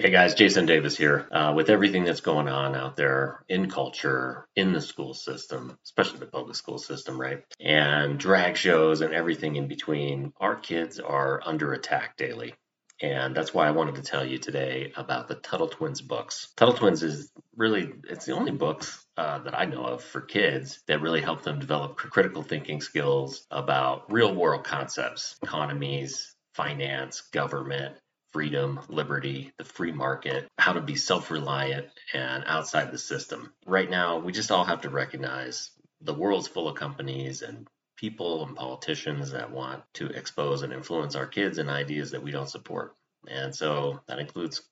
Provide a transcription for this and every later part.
Hey guys, Jason Davis here. Uh, with everything that's going on out there in culture, in the school system, especially the public school system, right? And drag shows and everything in between, our kids are under attack daily. And that's why I wanted to tell you today about the Tuttle Twins books. Tuttle Twins is really, it's the only books uh, that I know of for kids that really help them develop critical thinking skills about real world concepts, economies, finance, government, freedom, liberty, the free market, how to be self reliant and outside the system. Right now, we just all have to recognize the world's full of companies and people and politicians that want to expose and influence our kids and ideas that we don't support. And so that includes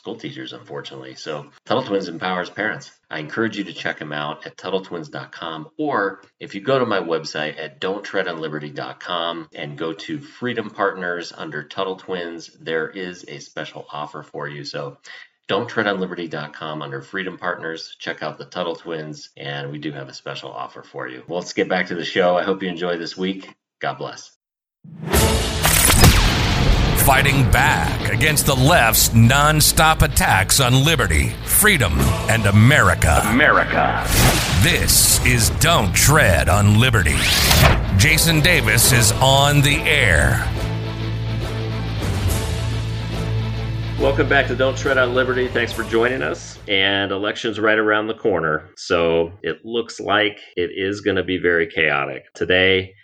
school teachers, unfortunately. So Tuttle Twins empowers parents. I encourage you to check them out at TuttleTwins.com or if you go to my website at don'ttreadonliberty.com and go to Freedom Partners under Tuttle Twins, there is a special offer for you. So don'ttreadonliberty.com under Freedom Partners. Check out the Tuttle Twins, and we do have a special offer for you. Well, let's get back to the show. I hope you enjoy this week. God bless fighting back against the left's nonstop attacks on liberty, freedom, and America. America. This is Don't Tread on Liberty. Jason Davis is on the air. Welcome back to Don't Tread on Liberty. Thanks for joining us. And elections right around the corner. So it looks like it is going to be very chaotic. Today,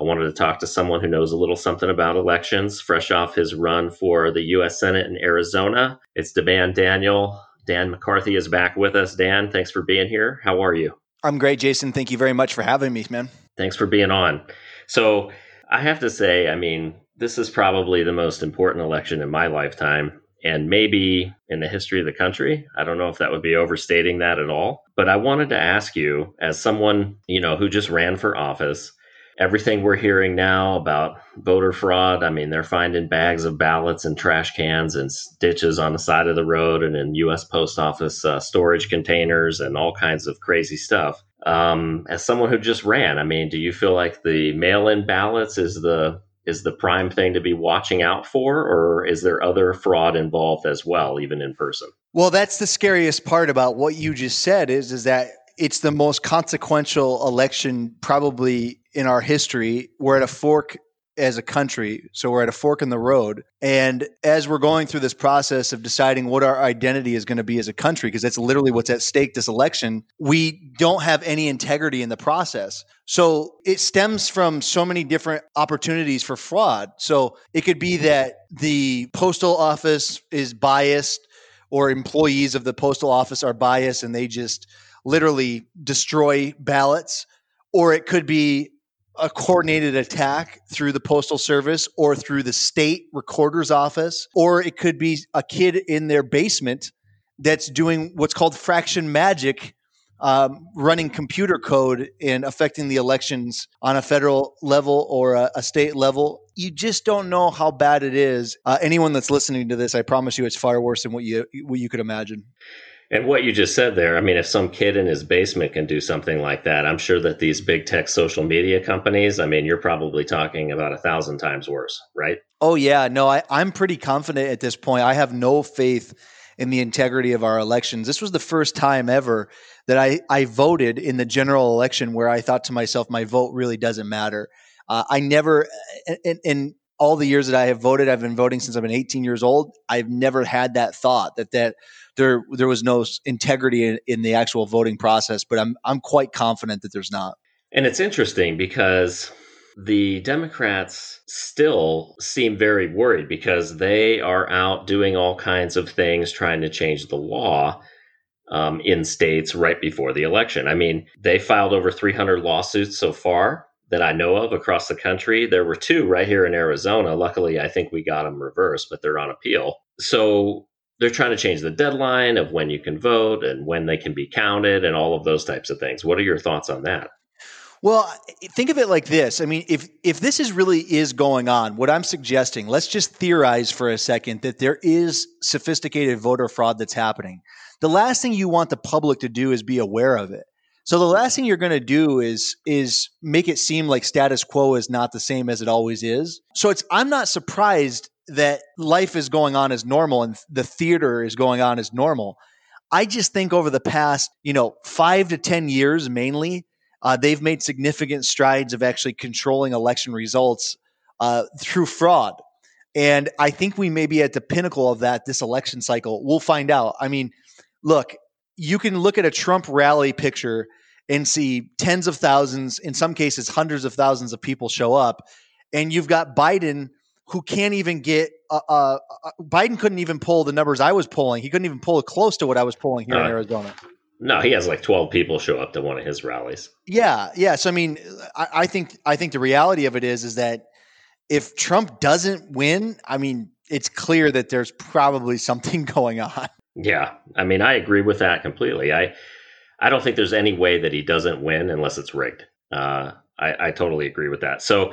I wanted to talk to someone who knows a little something about elections, fresh off his run for the U.S. Senate in Arizona. It's DeBan Daniel. Dan McCarthy is back with us. Dan, thanks for being here. How are you? I'm great, Jason. Thank you very much for having me, man. Thanks for being on. So, I have to say, I mean, this is probably the most important election in my lifetime and maybe in the history of the country. I don't know if that would be overstating that at all. But I wanted to ask you, as someone, you know, who just ran for office, everything we're hearing now about voter fraud. I mean, they're finding bags of ballots and trash cans and ditches on the side of the road and in U.S. Post Office uh, storage containers and all kinds of crazy stuff. Um, as someone who just ran, I mean, do you feel like the mail-in ballots is the is the prime thing to be watching out for, or is there other fraud involved as well, even in person? Well, that's the scariest part about what you just said is is that it's the most consequential election probably in our history. We're at a fork as a country. So we're at a fork in the road. And as we're going through this process of deciding what our identity is going to be as a country, because that's literally what's at stake this election, we don't have any integrity in the process. So it stems from so many different opportunities for fraud. So it could be that the postal office is biased or employees of the postal office are biased and they just literally destroy ballots, or it could be a coordinated attack through the postal service or through the state recorder's office, or it could be a kid in their basement that's doing what's called fraction magic, um, running computer code and affecting the elections on a federal level or a, a state level. You just don't know how bad it is. Uh, anyone that's listening to this, I promise you, it's far worse than what you what you could imagine. And what you just said there, I mean, if some kid in his basement can do something like that, I'm sure that these big tech social media companies, I mean, you're probably talking about a thousand times worse, right? Oh, yeah. No, I, I'm pretty confident at this point. I have no faith in the integrity of our elections. This was the first time ever that I, I voted in the general election where I thought to myself, my vote really doesn't matter. Uh, I never, in, in all the years that I have voted, I've been voting since I've been 18 years old. I've never had that thought that that there there was no integrity in, in the actual voting process, but I'm I'm quite confident that there's not. And it's interesting because the Democrats still seem very worried because they are out doing all kinds of things trying to change the law um, in states right before the election. I mean, they filed over 300 lawsuits so far that I know of across the country. There were two right here in Arizona. Luckily, I think we got them reversed, but they're on appeal. So they're trying to change the deadline of when you can vote and when they can be counted and all of those types of things. What are your thoughts on that? Well, think of it like this. I mean, if if this is really is going on, what I'm suggesting, let's just theorize for a second that there is sophisticated voter fraud that's happening. The last thing you want the public to do is be aware of it. So the last thing you're going to do is is make it seem like status quo is not the same as it always is. So it's I'm not surprised that life is going on as normal and the theater is going on as normal. I just think over the past, you know, five to 10 years mainly, uh, they've made significant strides of actually controlling election results uh, through fraud. And I think we may be at the pinnacle of that this election cycle. We'll find out. I mean, look, you can look at a Trump rally picture and see tens of thousands, in some cases, hundreds of thousands of people show up. And you've got Biden who can't even get, uh, uh, uh Biden couldn't even pull the numbers I was pulling. He couldn't even pull it close to what I was pulling here in uh, Arizona. No, he has like 12 people show up to one of his rallies. Yeah. Yeah. So, I mean, I, I think, I think the reality of it is, is that if Trump doesn't win, I mean, it's clear that there's probably something going on. Yeah. I mean, I agree with that completely. I, I don't think there's any way that he doesn't win unless it's rigged. Uh, I, I totally agree with that. So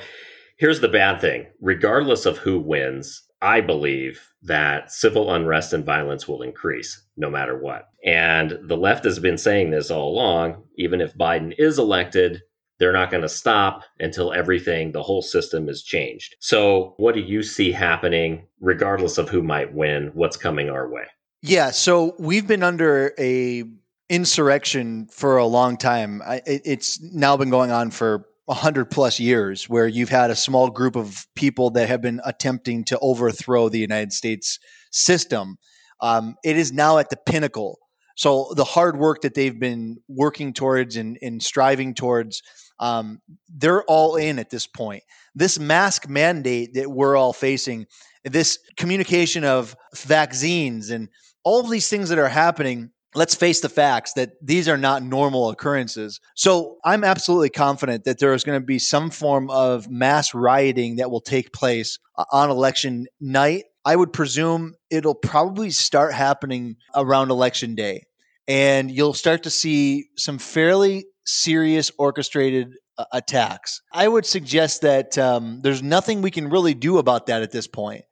here's the bad thing regardless of who wins, I believe that civil unrest and violence will increase no matter what. And the left has been saying this all along. Even if Biden is elected, they're not going to stop until everything, the whole system is changed. So, what do you see happening, regardless of who might win? What's coming our way? Yeah. So, we've been under a insurrection for a long time. I, it's now been going on for 100 plus years where you've had a small group of people that have been attempting to overthrow the United States system. Um, it is now at the pinnacle. So the hard work that they've been working towards and, and striving towards, um, they're all in at this point. This mask mandate that we're all facing, this communication of vaccines and all of these things that are happening let's face the facts that these are not normal occurrences. So I'm absolutely confident that there is going to be some form of mass rioting that will take place uh, on election night. I would presume it'll probably start happening around election day. And you'll start to see some fairly serious orchestrated uh, attacks. I would suggest that um, there's nothing we can really do about that at this point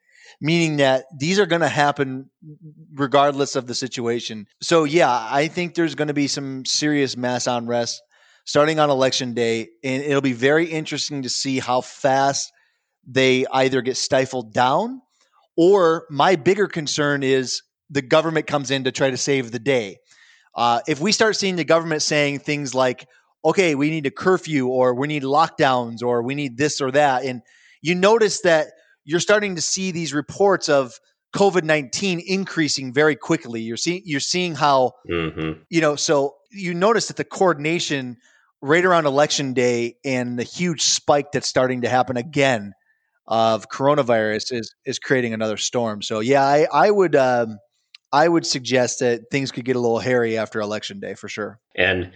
meaning that these are going to happen regardless of the situation. So, yeah, I think there's going to be some serious mass unrest starting on election day, and it'll be very interesting to see how fast they either get stifled down or my bigger concern is the government comes in to try to save the day. Uh, if we start seeing the government saying things like, okay, we need a curfew or we need lockdowns or we need this or that, and you notice that you're starting to see these reports of COVID nineteen increasing very quickly. You're seeing you're seeing how mm-hmm. you know. So you notice that the coordination right around election day and the huge spike that's starting to happen again of coronavirus is is creating another storm. So yeah, I I would um, I would suggest that things could get a little hairy after election day for sure. And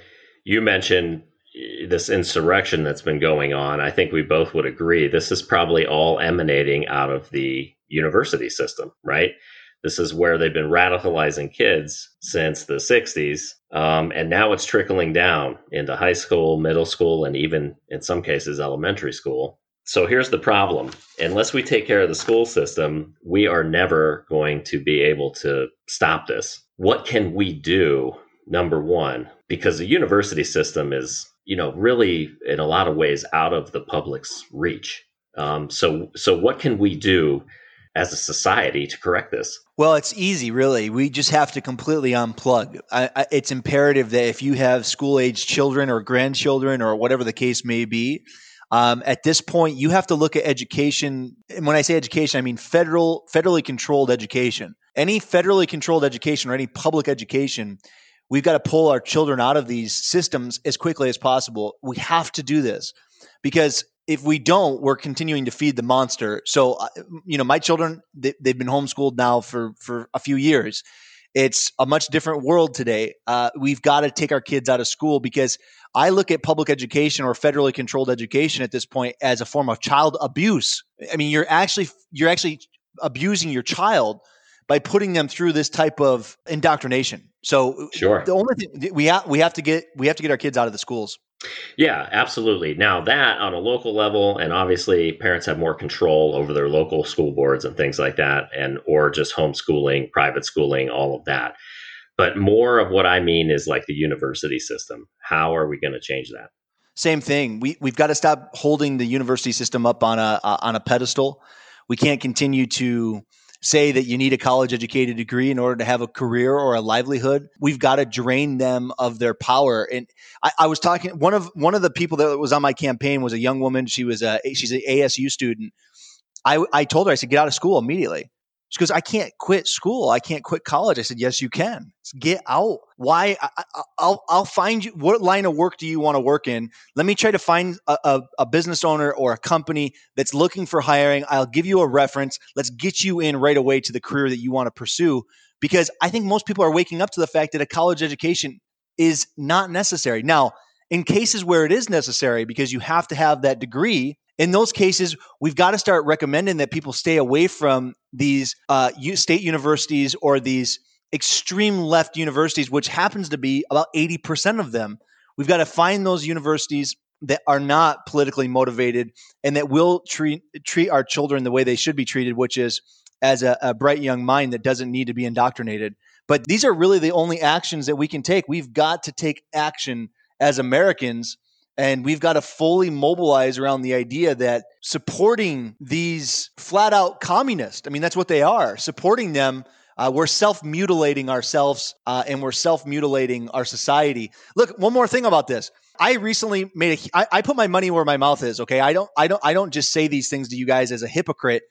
you mentioned this insurrection that's been going on, I think we both would agree this is probably all emanating out of the university system, right? This is where they've been radicalizing kids since the 60s. Um, and now it's trickling down into high school, middle school, and even in some cases, elementary school. So here's the problem unless we take care of the school system, we are never going to be able to stop this. What can we do? Number one, because the university system is you know, really in a lot of ways out of the public's reach. Um, so, so what can we do as a society to correct this? Well, it's easy, really. We just have to completely unplug. I, I, it's imperative that if you have school age children or grandchildren or whatever the case may be, um, at this point, you have to look at education. And when I say education, I mean federal, federally controlled education. Any federally controlled education or any public education We've got to pull our children out of these systems as quickly as possible. We have to do this because if we don't, we're continuing to feed the monster. So, uh, you know, my children, they, have been homeschooled now for, for a few years. It's a much different world today. Uh, we've got to take our kids out of school because I look at public education or federally controlled education at this point as a form of child abuse. I mean, you're actually you're actually abusing your child by putting them through this type of indoctrination. So sure. the only thing we have we have to get we have to get our kids out of the schools. Yeah, absolutely. Now that on a local level, and obviously parents have more control over their local school boards and things like that, and or just homeschooling, private schooling, all of that. But more of what I mean is like the university system. How are we going to change that? Same thing. We we've got to stop holding the university system up on a uh, on a pedestal We can't continue to say that you need a college educated degree in order to have a career or a livelihood. We've got to drain them of their power. And I, I, was talking one of one of the people that was on my campaign was a young woman. She was a she's an ASU student. I, I told her I said get out of school immediately. She goes, I can't quit school. I can't quit college. I said, Yes, you can. Get out. Why? I, will I'll find you. What line of work do you want to work in? Let me try to find a, a, a, business owner or a company that's looking for hiring. I'll give you a reference. Let's get you in right away to the career that you want to pursue. Because I think most people are waking up to the fact that a college education is not necessary. Now, in cases where it is necessary, because you have to have that degree, in those cases, we've got to start recommending that people stay away from these uh, state universities or these extreme left universities, which happens to be about 80% of them. We've got to find those universities that are not politically motivated and that will treat treat our children the way they should be treated, which is as a, a bright young mind that doesn't need to be indoctrinated. But these are really the only actions that we can take. We've got to take action as Americans and we've got to fully mobilize around the idea that supporting these flat out communists, I mean, that's what they are, supporting them. Uh, we're self mutilating ourselves uh, and we're self mutilating our society. Look, one more thing about this. I recently made a. I, I put my money where my mouth is. Okay, I don't. I don't. I don't just say these things to you guys as a hypocrite.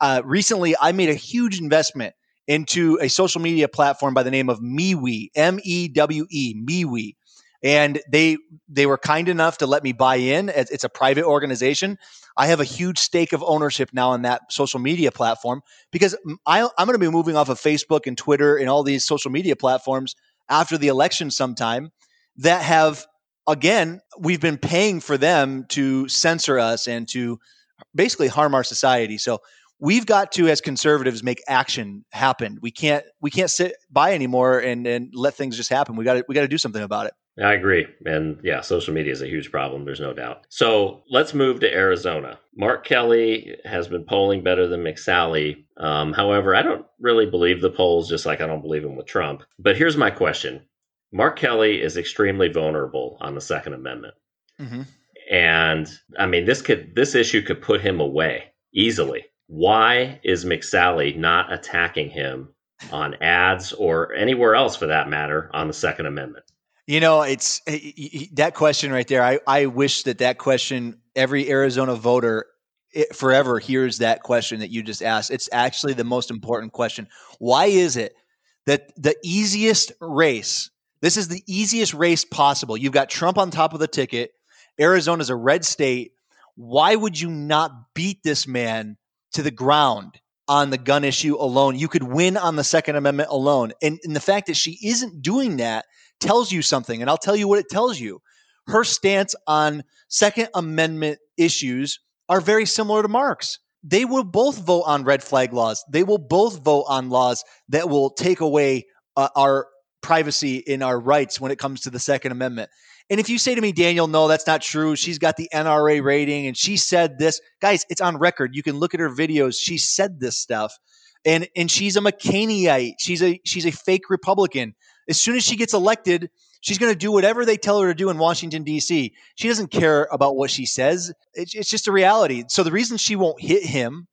Uh, recently, I made a huge investment into a social media platform by the name of MeWe, M E W E, MeWe and they they were kind enough to let me buy in. It's a private organization. I have a huge stake of ownership now in that social media platform because I, am going to be moving off of Facebook and Twitter and all these social media platforms after the election sometime that have again we've been paying for them to censor us and to basically harm our society. So we've got to as conservatives make action happen. We can't we can't sit by anymore and and let things just happen. We got to we got to do something about it. I agree. And yeah, social media is a huge problem. There's no doubt. So let's move to Arizona. Mark Kelly has been polling better than McSally. Um, however, I don't really believe the polls, just like I don't believe him with Trump. But here's my question Mark Kelly is extremely vulnerable on the Second Amendment. Mm-hmm. And I mean, this could this issue could put him away easily. Why is McSally not attacking him on ads or anywhere else for that matter on the Second Amendment? You know, it's eh, that question right there. I, I wish that that question, every Arizona voter it, forever hears that question that you just asked. It's actually the most important question. Why is it that the easiest race, this is the easiest race possible? You've got Trump on top of the ticket. Arizona's a red state. Why would you not beat this man to the ground on the gun issue alone? You could win on the Second Amendment alone. And, and the fact that she isn't doing that tells you something, and I'll tell you what it tells you. Her stance on Second Amendment issues are very similar to Mark's. They will both vote on red flag laws. They will both vote on laws that will take away uh, our privacy in our rights when it comes to the Second Amendment. And if you say to me, Daniel, no, that's not true. She's got the NRA rating and she said this. Guys, it's on record. You can look at her videos. She said this stuff. And and she's a McCainite. She's a she's a fake Republican. As soon as she gets elected, she's going to do whatever they tell her to do in Washington, D.C. She doesn't care about what she says. It's, it's just a reality. So the reason she won't hit him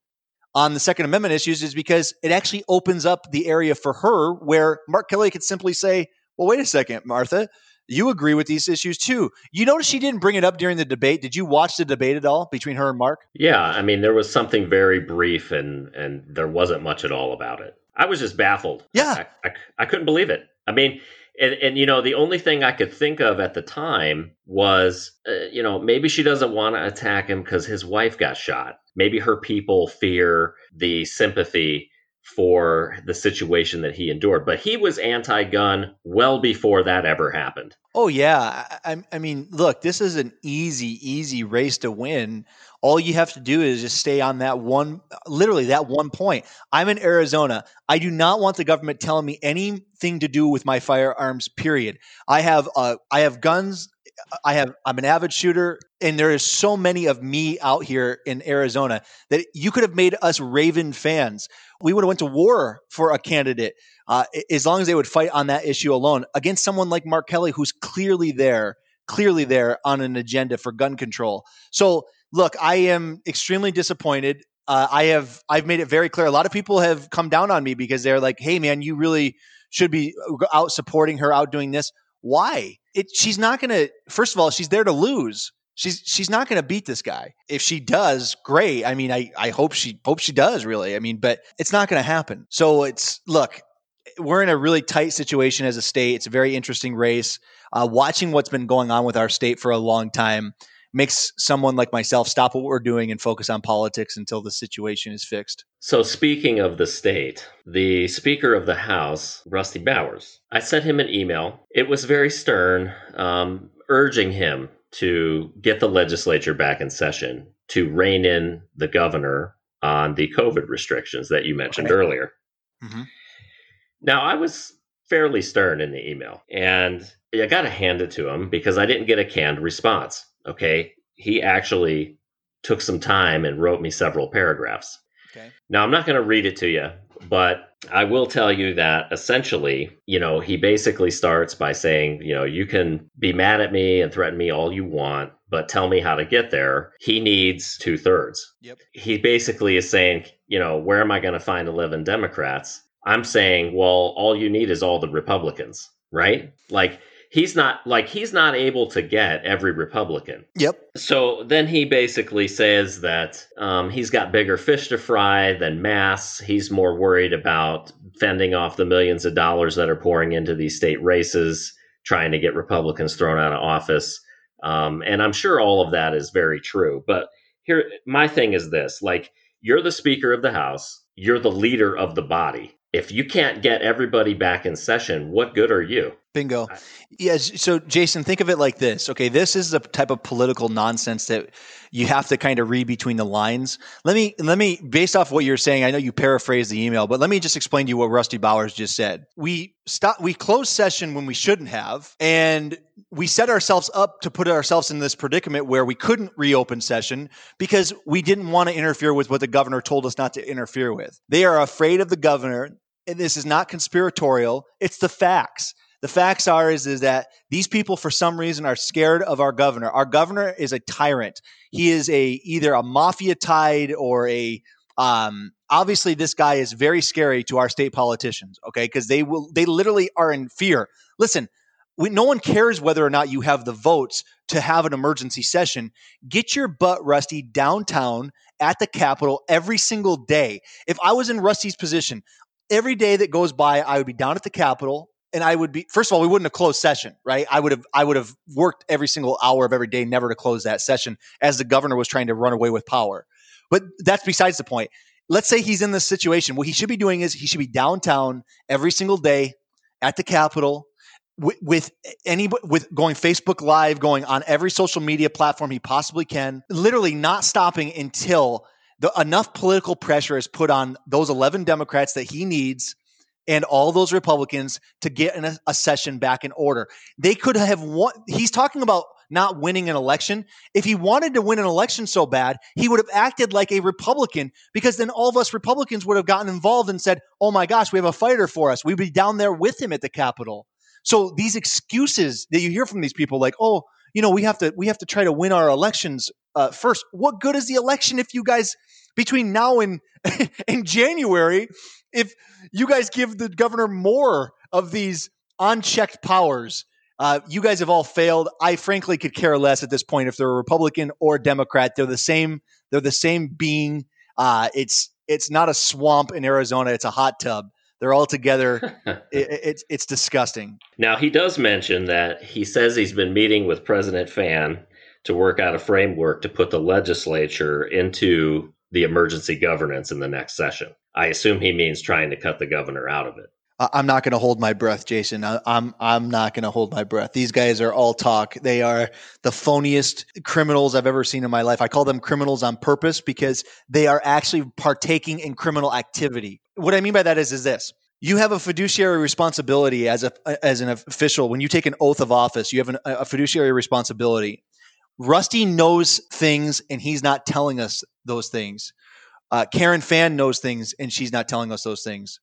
on the Second Amendment issues is because it actually opens up the area for her where Mark Kelly could simply say, well, wait a second, Martha. You agree with these issues too. You notice she didn't bring it up during the debate. Did you watch the debate at all between her and Mark? Yeah, I mean there was something very brief and and there wasn't much at all about it. I was just baffled. Yeah, I, I, I couldn't believe it. I mean, and, and you know, the only thing I could think of at the time was, uh, you know, maybe she doesn't want to attack him because his wife got shot. Maybe her people fear the sympathy for the situation that he endured. But he was anti gun well before that ever happened. Oh, yeah. I, I, mean, look, this is an easy, easy race to win. All you have to do is just stay on that one, literally that one point. I'm in Arizona. I do not want the government telling me anything to do with my firearms, period. I have, uh, I have guns I have I'm an avid shooter and there is so many of me out here in Arizona that you could have made us Raven fans we would have went to war for a candidate uh, as long as they would fight on that issue alone against someone like Mark Kelly, who's clearly there, clearly there on an agenda for gun control. So, look, I am extremely disappointed. Uh, I have I've made it very clear. A lot of people have come down on me because they're like, "Hey, man, you really should be out supporting her, out doing this." Why? It, she's not going to. First of all, she's there to lose. She's she's not going to beat this guy. If she does, great. I mean, I I hope she hope she does. Really, I mean, but it's not going to happen. So it's look, we're in a really tight situation as a state. It's a very interesting race. Uh, watching what's been going on with our state for a long time makes someone like myself stop what we're doing and focus on politics until the situation is fixed. So, speaking of the state, the Speaker of the House, Rusty Bowers, I sent him an email. It was very stern, um, urging him to get the legislature back in session to rein in the governor on the COVID restrictions that you mentioned earlier. Mm-hmm. Now, I was fairly stern in the email, and I got to hand it to him because I didn't get a canned response. Okay. He actually took some time and wrote me several paragraphs. Okay. Now, I'm not going to read it to you, but I will tell you that essentially, you know, he basically starts by saying, you know, you can be mad at me and threaten me all you want, but tell me how to get there. He needs two thirds. Yep. He basically is saying, you know, where am I going to find 11 Democrats? I'm saying, well, all you need is all the Republicans, right? Like, he's not like he's not able to get every Republican. Yep. So then he basically says that um, he's got bigger fish to fry than mass. He's more worried about fending off the millions of dollars that are pouring into these state races, trying to get Republicans thrown out of office. Um, and I'm sure all of that is very true. But here, my thing is this: like, you're the Speaker of the House. You're the leader of the body if you can't get everybody back in session, what good are you? Bingo. Yes. So, Jason, think of it like this. Okay, this is the type of political nonsense that you have to kind of read between the lines. Let me let me based off what you're saying. I know you paraphrased the email, but let me just explain to you what Rusty Bowers just said. We stop. We closed session when we shouldn't have, and we set ourselves up to put ourselves in this predicament where we couldn't reopen session because we didn't want to interfere with what the governor told us not to interfere with. They are afraid of the governor. And this is not conspiratorial. It's the facts. The facts are is, is that these people for some reason are scared of our governor. Our governor is a tyrant. He is a either a mafia tied or a um, obviously this guy is very scary to our state politicians, okay? Because they will they literally are in fear. Listen, we, no one cares whether or not you have the votes to have an emergency session. Get your butt, Rusty, downtown at the Capitol every single day. If I was in Rusty's position, every day that goes by, I would be down at the Capitol and I would be first of all, we wouldn't have closed session, right? I would have I would have worked every single hour of every day never to close that session as the governor was trying to run away with power. But that's besides the point. Let's say he's in this situation. What he should be doing is he should be downtown every single day at the Capitol with, with any with going Facebook Live, going on every social media platform he possibly can, literally not stopping until the, enough political pressure is put on those 11 Democrats that he needs and all those Republicans to get a, a session back in order. They could have won. He's talking about not winning an election. If he wanted to win an election so bad, he would have acted like a Republican because then all of us Republicans would have gotten involved and said, oh my gosh, we have a fighter for us. We'd be down there with him at the Capitol. So these excuses that you hear from these people, like, oh, you know, we have to we have to try to win our elections uh, first. What good is the election if you guys between now and in January if you guys give the governor more of these unchecked powers. Uh, you guys have all failed. I frankly could care less at this point if they're a Republican or Democrat. They're the same. They're the same being. Uh, it's it's not a swamp in Arizona. It's a hot tub. They're all together. it, it's it's disgusting. Now he does mention that he says he's been meeting with President Fann to work out a framework to put the legislature into the emergency governance in the next session. I assume he means trying to cut the governor out of it. I'm not going to hold my breath, Jason. I'm I'm not going to hold my breath. These guys are all talk. They are the phoniest criminals I've ever seen in my life. I call them criminals on purpose because they are actually partaking in criminal activity. What I mean by that is is this: you have a fiduciary responsibility as a as an official when you take an oath of office. You have an, a fiduciary responsibility. Rusty knows things, and he's not telling us those things. Uh, Karen Fann knows things and she's not telling us those things.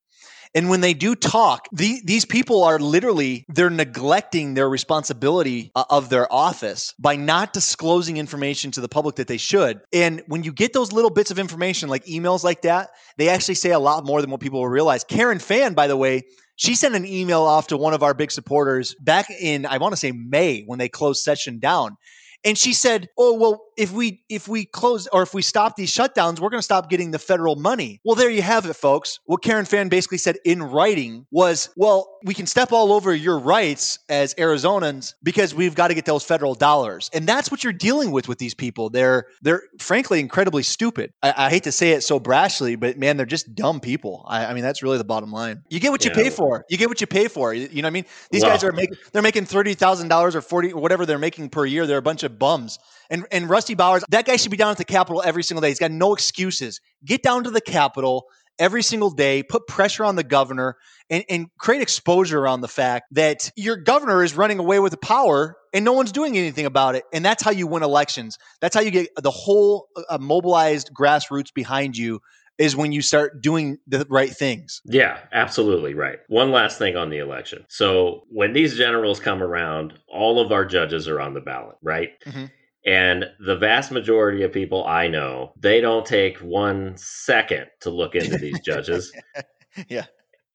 And when they do talk, the, these people are literally they're neglecting their responsibility uh, of their office by not disclosing information to the public that they should. And when you get those little bits of information like emails like that, they actually say a lot more than what people will realize. Karen Fann, by the way, she sent an email off to one of our big supporters back in I want to say May when they closed session down and she said, "Oh well, if we if we close or if we stop these shutdowns, we're going to stop getting the federal money." Well, there you have it, folks. What Karen Fann basically said in writing was, "Well, we can step all over your rights as Arizonans because we've got to get those federal dollars." And that's what you're dealing with with these people. They're they're frankly incredibly stupid. I, I hate to say it so brashly, but man, they're just dumb people. I, I mean, that's really the bottom line. You get what you pay for. You get what you pay for. You, you know what I mean? These guys are making they're making thirty thousand dollars or forty or whatever they're making per year. They're a bunch of bums. And and Rusty Bowers, that guy should be down at the Capitol every single day. He's got no excuses. Get down to the Capitol every single day, put pressure on the governor, and, and create exposure around the fact that your governor is running away with the power and no one's doing anything about it. And that's how you win elections. That's how you get the whole uh, mobilized grassroots behind you is when you start doing the right things. Yeah, absolutely right. One last thing on the election. So when these generals come around, all of our judges are on the ballot, right? Mm-hmm. And the vast majority of people I know, they don't take one second to look into these judges. yeah.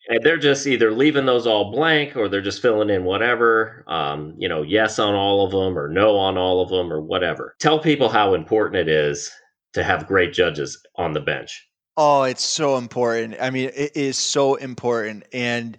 And they're just either leaving those all blank or they're just filling in whatever, um, you know, yes on all of them or no on all of them or whatever. Tell people how important it is to have great judges on the bench. Oh, it's so important. I mean, it is so important. And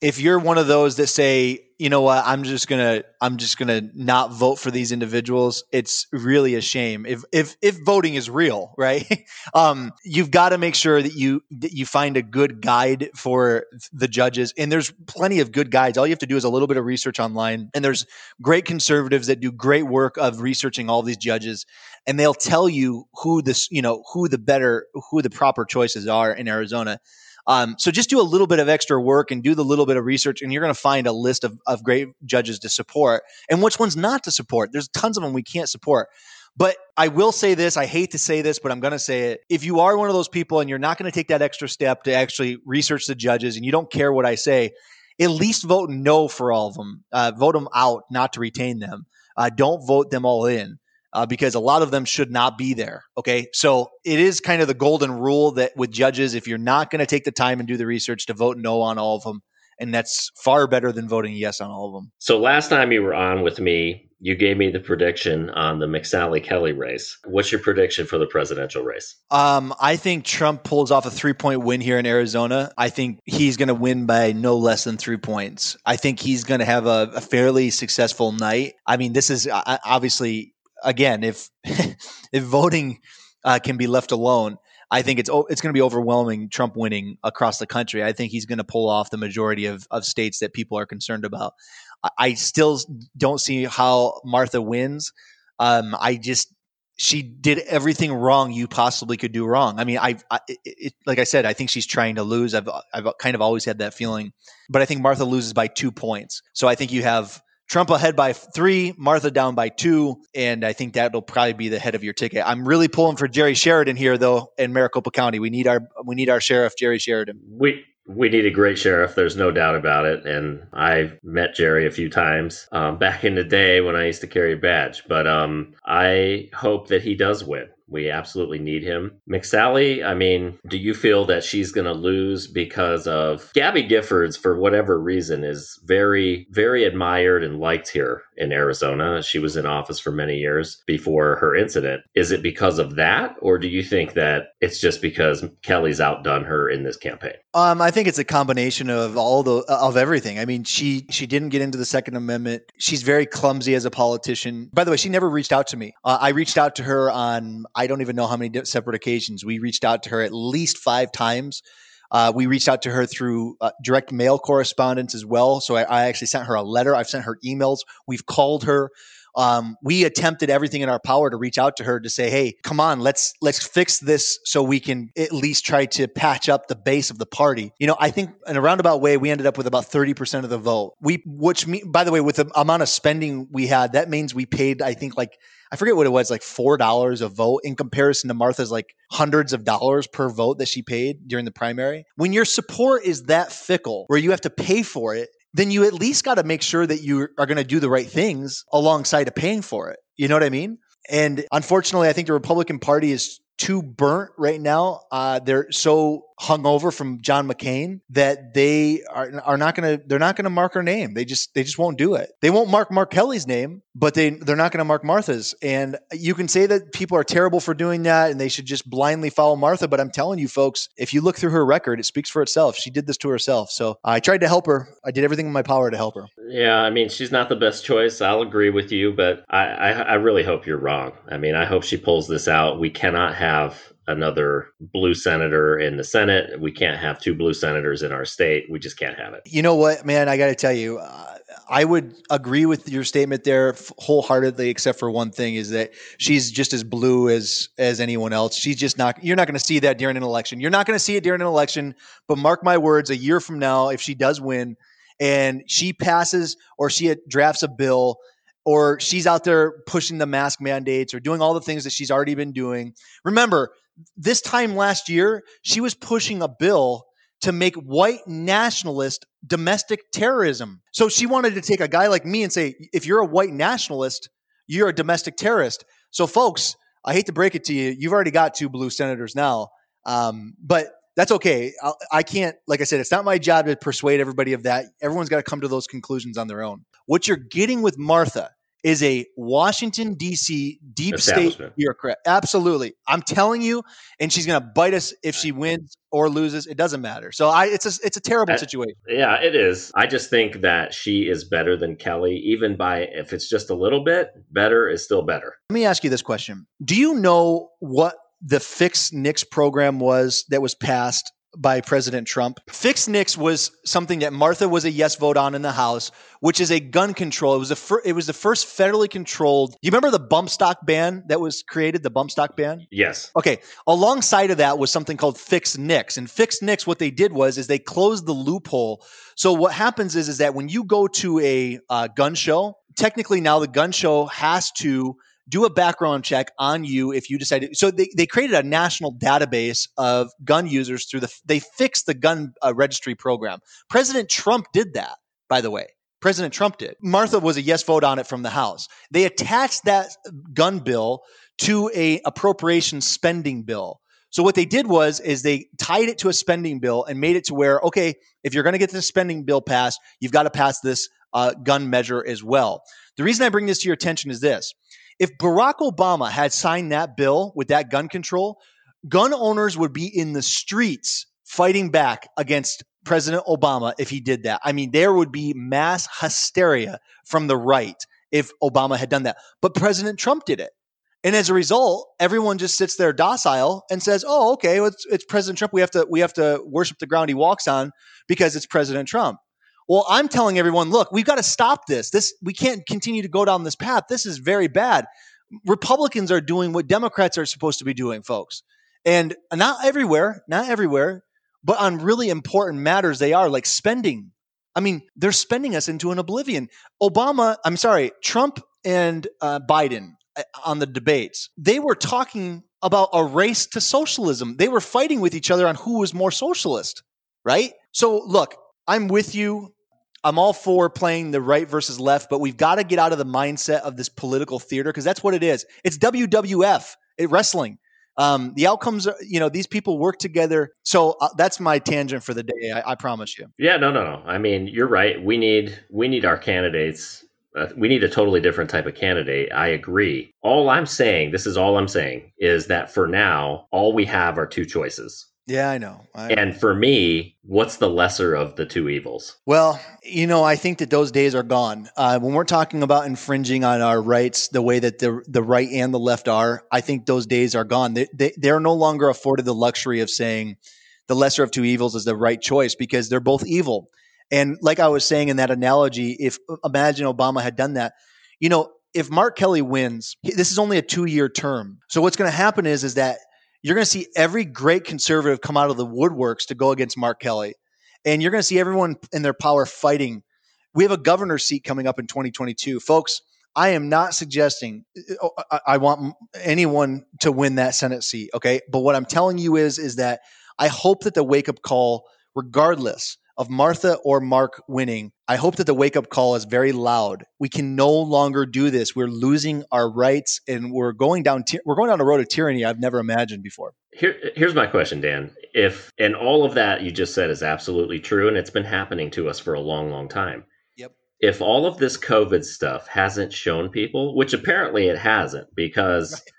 if you're one of those that say, you know what, I'm just gonna, I'm just gonna not vote for these individuals, it's really a shame. If if if voting is real, right? um, you've got to make sure that you that you find a good guide for the judges. And there's plenty of good guides. All you have to do is a little bit of research online. And there's great conservatives that do great work of researching all these judges and they'll tell you who this, you know, who the better, who the proper choices are in Arizona. Um, so just do a little bit of extra work and do the little bit of research, and you're going to find a list of, of great judges to support and which ones not to support. There's tons of them we can't support. But I will say this I hate to say this, but I'm going to say it. If you are one of those people and you're not going to take that extra step to actually research the judges and you don't care what I say, at least vote no for all of them. Uh, vote them out, not to retain them. Uh, don't vote them all in uh, because a lot of them should not be there. Okay. So it is kind of the golden rule that with judges, if you're not going to take the time and do the research to vote no on all of them, and that's far better than voting yes on all of them. So last time you were on with me, you gave me the prediction on the McSally Kelly race. What's your prediction for the presidential race? Um, I think Trump pulls off a three point win here in Arizona. I think he's going to win by no less than three points. I think he's going to have a, a, fairly successful night. I mean, this is uh, obviously again, if if voting uh, can be left alone, I think it's it's going to be overwhelming Trump winning across the country. I think he's going to pull off the majority of, of states that people are concerned about. I, I still don't see how Martha wins. Um, I just she did everything wrong you possibly could do wrong. I mean, I, I it, like I said, I think she's trying to lose. I've I've kind of always had that feeling, but I think Martha loses by two points. So I think you have Trump ahead by three, Martha down by two, and I think that'll probably be the head of your ticket. I'm really pulling for Jerry Sheridan here, though, in Maricopa County. We need our we need our sheriff, Jerry Sheridan. We we need a great sheriff. There's no doubt about it. And I've met Jerry a few times um, back in the day when I used to carry a badge. But um, I hope that he does win. We absolutely need him. McSally, I mean, do you feel that she's going to lose because of Gabby Giffords, for whatever reason, is very, very admired and liked here in Arizona? She was in office for many years before her incident. Is it because of that, or do you think that it's just because Kelly's outdone her in this campaign? Um, I think it's a combination of all the of everything. I mean, she she didn't get into the Second Amendment. She's very clumsy as a politician. By the way, she never reached out to me. Uh, I reached out to her on I don't even know how many separate occasions. We reached out to her at least five times. Uh, we reached out to her through uh, direct mail correspondence as well. So I, I, actually sent her a letter. I've sent her emails. We've called her. Um, we attempted everything in our power to reach out to her to say, "Hey, come on, let's let's fix this so we can at least try to patch up the base of the party." You know, I think in a roundabout way, we ended up with about thirty percent of the vote. We, which by the way, with the amount of spending we had, that means we paid, I think, like I forget what it was, like four dollars a vote in comparison to Martha's like hundreds of dollars per vote that she paid during the primary. When your support is that fickle, where you have to pay for it, then you at least got to make sure that you are going to do the right things alongside of paying for it. You know what I mean? And unfortunately, I think the Republican Party is too burnt right now. Uh, they're so hungover from John McCain that they are, are not going to they're not going to mark her name. They just they just won't do it. They won't mark Mark Kelly's name, but they they're not going to mark Martha's. And you can say that people are terrible for doing that and they should just blindly follow Martha, but I'm telling you folks, if you look through her record, it speaks for itself. She did this to herself. So I tried to help her. I did everything in my power to help her. Yeah, I mean, she's not the best choice. I'll agree with you, but I I, I really hope you're wrong. I mean, I hope she pulls this out. We cannot have another blue senator in the Senate. We can't have two blue senators in our state. We just can't have it. You know what, man? I got to tell you, uh, I would agree with your statement there wholeheartedly, except for one thing: is that she's just as blue as as anyone else. She's just not. You're not going to see that during an election. You're not going to see it during an election. But mark my words: a year from now, if she does win and she passes or she drafts a bill or she's out there pushing the mask mandates or doing all the things that she's already been doing. Remember, this time last year, she was pushing a bill to make white nationalist domestic terrorism. So she wanted to take a guy like me and say, if you're a white nationalist, you're a domestic terrorist. So, folks, I hate to break it to you, you've already got two blue senators now. Um, but that's okay. I, I can't, like I said, it's not my job to persuade everybody of that. Everyone's got to come to those conclusions on their own. What you're getting with Martha is a Washington D.C. deep state bureaucrat. Absolutely, I'm telling you, and she's going to bite us if she wins or loses. It doesn't matter. So I, it's a it's a terrible situation. Yeah, it is. I just think that she is better than Kelly, even by if it's just a little bit better is still better. Let me ask you this question: Do you know what the Fix NICS program was that was passed by President Trump. Fix NICS was something that Martha was a yes vote on in the House, which is a gun control. It was the fir- it was the first federally controlled. You remember the bump stock ban that was created, the bump stock ban? Yes. Okay. Alongside of that was something called Fix NICS. And Fix NICS, what they did was is they closed the loophole. So what happens is is that when you go to a uh, gun show, technically now the gun show has to do a background check on you if you decide to. So they, they created a national database of gun users through the, they fixed the gun uh, registry program. President Trump did that, by the way. President Trump did. Martha was a yes vote on it from the House. They attached that gun bill to a appropriation spending bill. So what they did was is they tied it to a spending bill and made it to where okay, if you're going to get this spending bill passed, you've got to pass this uh, gun measure as well. The reason I bring this to your attention is this: if Barack Obama had signed that bill with that gun control, gun owners would be in the streets fighting back against President Obama if he did that. I mean, there would be mass hysteria from the right if Obama had done that. But President Trump did it. And as a result, everyone just sits there docile and says, "Oh, okay, well, it's, it's President Trump. We have to we have to worship the ground he walks on because it's President Trump." Well, I'm telling everyone, look, we've got to stop this. This we can't continue to go down this path. This is very bad. Republicans are doing what Democrats are supposed to be doing, folks. And not everywhere, not everywhere, but on really important matters they are like spending. I mean, they're spending us into an oblivion. Obama, I'm sorry, Trump and uh, Biden uh, on the debates, they were talking about a race to socialism. They were fighting with each other on who was more socialist, right? So, look, I'm with you. I'm all for playing the right versus left, but we've got to get out of the mindset of this political theater because that's what it is. It's WWF, it, wrestling. Um, the outcomes, are, you know, these people work together. So uh, that's my tangent for the day. I, I, promise you. Yeah, no, no, no. I mean, you're right. We need we need our candidates. Uh, we need a totally different type of candidate. I agree. All I'm saying, this is all I'm saying, is that for now, all we have are two choices. Yeah, I know. I and for me, what's the lesser of the two evils? Well, you know, I think that those days are gone. Uh, when we're talking about infringing on our rights, the way that the the right and the left are, I think those days are gone. They, they they're no longer afforded the luxury of saying the lesser of two evils is the right choice because they're both evil. And like I was saying in that analogy, if imagine Obama had done that, you know, if Mark Kelly wins, this is only a two year term. So what's going to happen is is that you're going to see every great conservative come out of the woodworks to go against Mark Kelly, and you're going to see everyone in their power fighting. We have a governor seat coming up in 2022, folks. I am not suggesting uh, I want anyone to win that Senate seat, okay? But what I'm telling you is is that I hope that the wake up call, regardless of Martha or Mark winning, I hope that the wake up call is very loud. We can no longer do this. We're losing our rights, and we're going down. we're going down a road of tyranny I've never imagined before. Here, here's my question, Dan. If and all of that you just said is absolutely true, and it's been happening to us for a long, long time. Yep. If all of this COVID stuff hasn't shown people, which apparently it hasn't, because.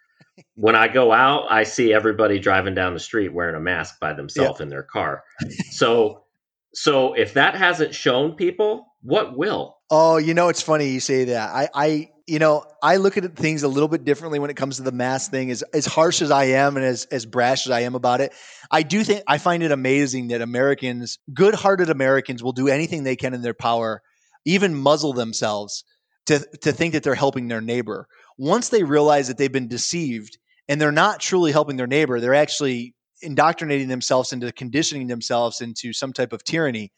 when I go out, I see everybody driving down the street wearing a mask by themselves yep. in their car. So so if that hasn't shown people, what will? Oh, you know, it's funny you say that. I, I, you know, I look at things a little bit differently when it comes to the mass thing. As as harsh as I am and as as brash as I am about it, I do think I find it amazing that Americans, good-hearted Americans, will do anything they can in their power, even muzzle themselves to to think that they're helping their neighbor. Once they realize that they've been deceived and they're not truly helping their neighbor, they're actually indoctrinating themselves into conditioning themselves into some type of tyranny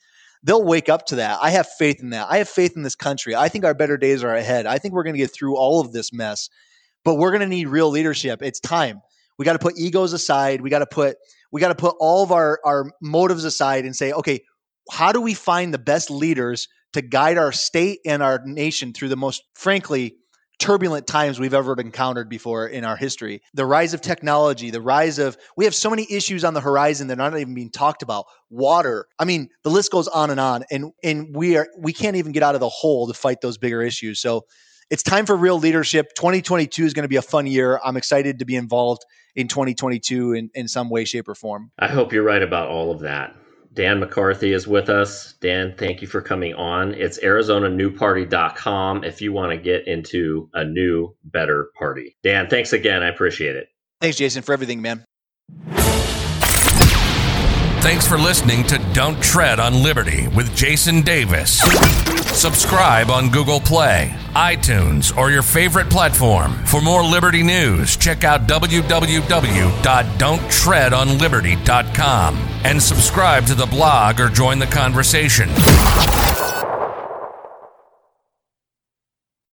they'll wake up to that. I have faith in that. I have faith in this country. I think our better days are ahead. I think we're going to get through all of this mess but we're going to need real leadership. It's time. We got to put egos aside. We got to put we got to put all of our our motives aside and say okay how do we find the best leaders to guide our state and our nation through the most frankly turbulent times we've ever encountered before in our history. The rise of technology, the rise of we have so many issues on the horizon that are not even being talked about. Water. I mean, the list goes on and on and and we are we can't even get out of the hole to fight those bigger issues. So it's time for real leadership. 2022 is going to be a fun year. I'm excited to be involved in 2022 in, in some way, shape, or form. I hope you're right about all of that. Dan McCarthy is with us. Dan, thank you for coming on. It's ArizonaNewParty.com if you want to get into a new, better party. Dan, thanks again. I appreciate it. Thanks, Jason, for everything, man. Thanks for listening to Don't Tread on Liberty with Jason Davis. Subscribe on Google Play, iTunes, or your favorite platform. For more Liberty news, check out www.don'ttreadonliberty.com and subscribe to the blog or join the conversation.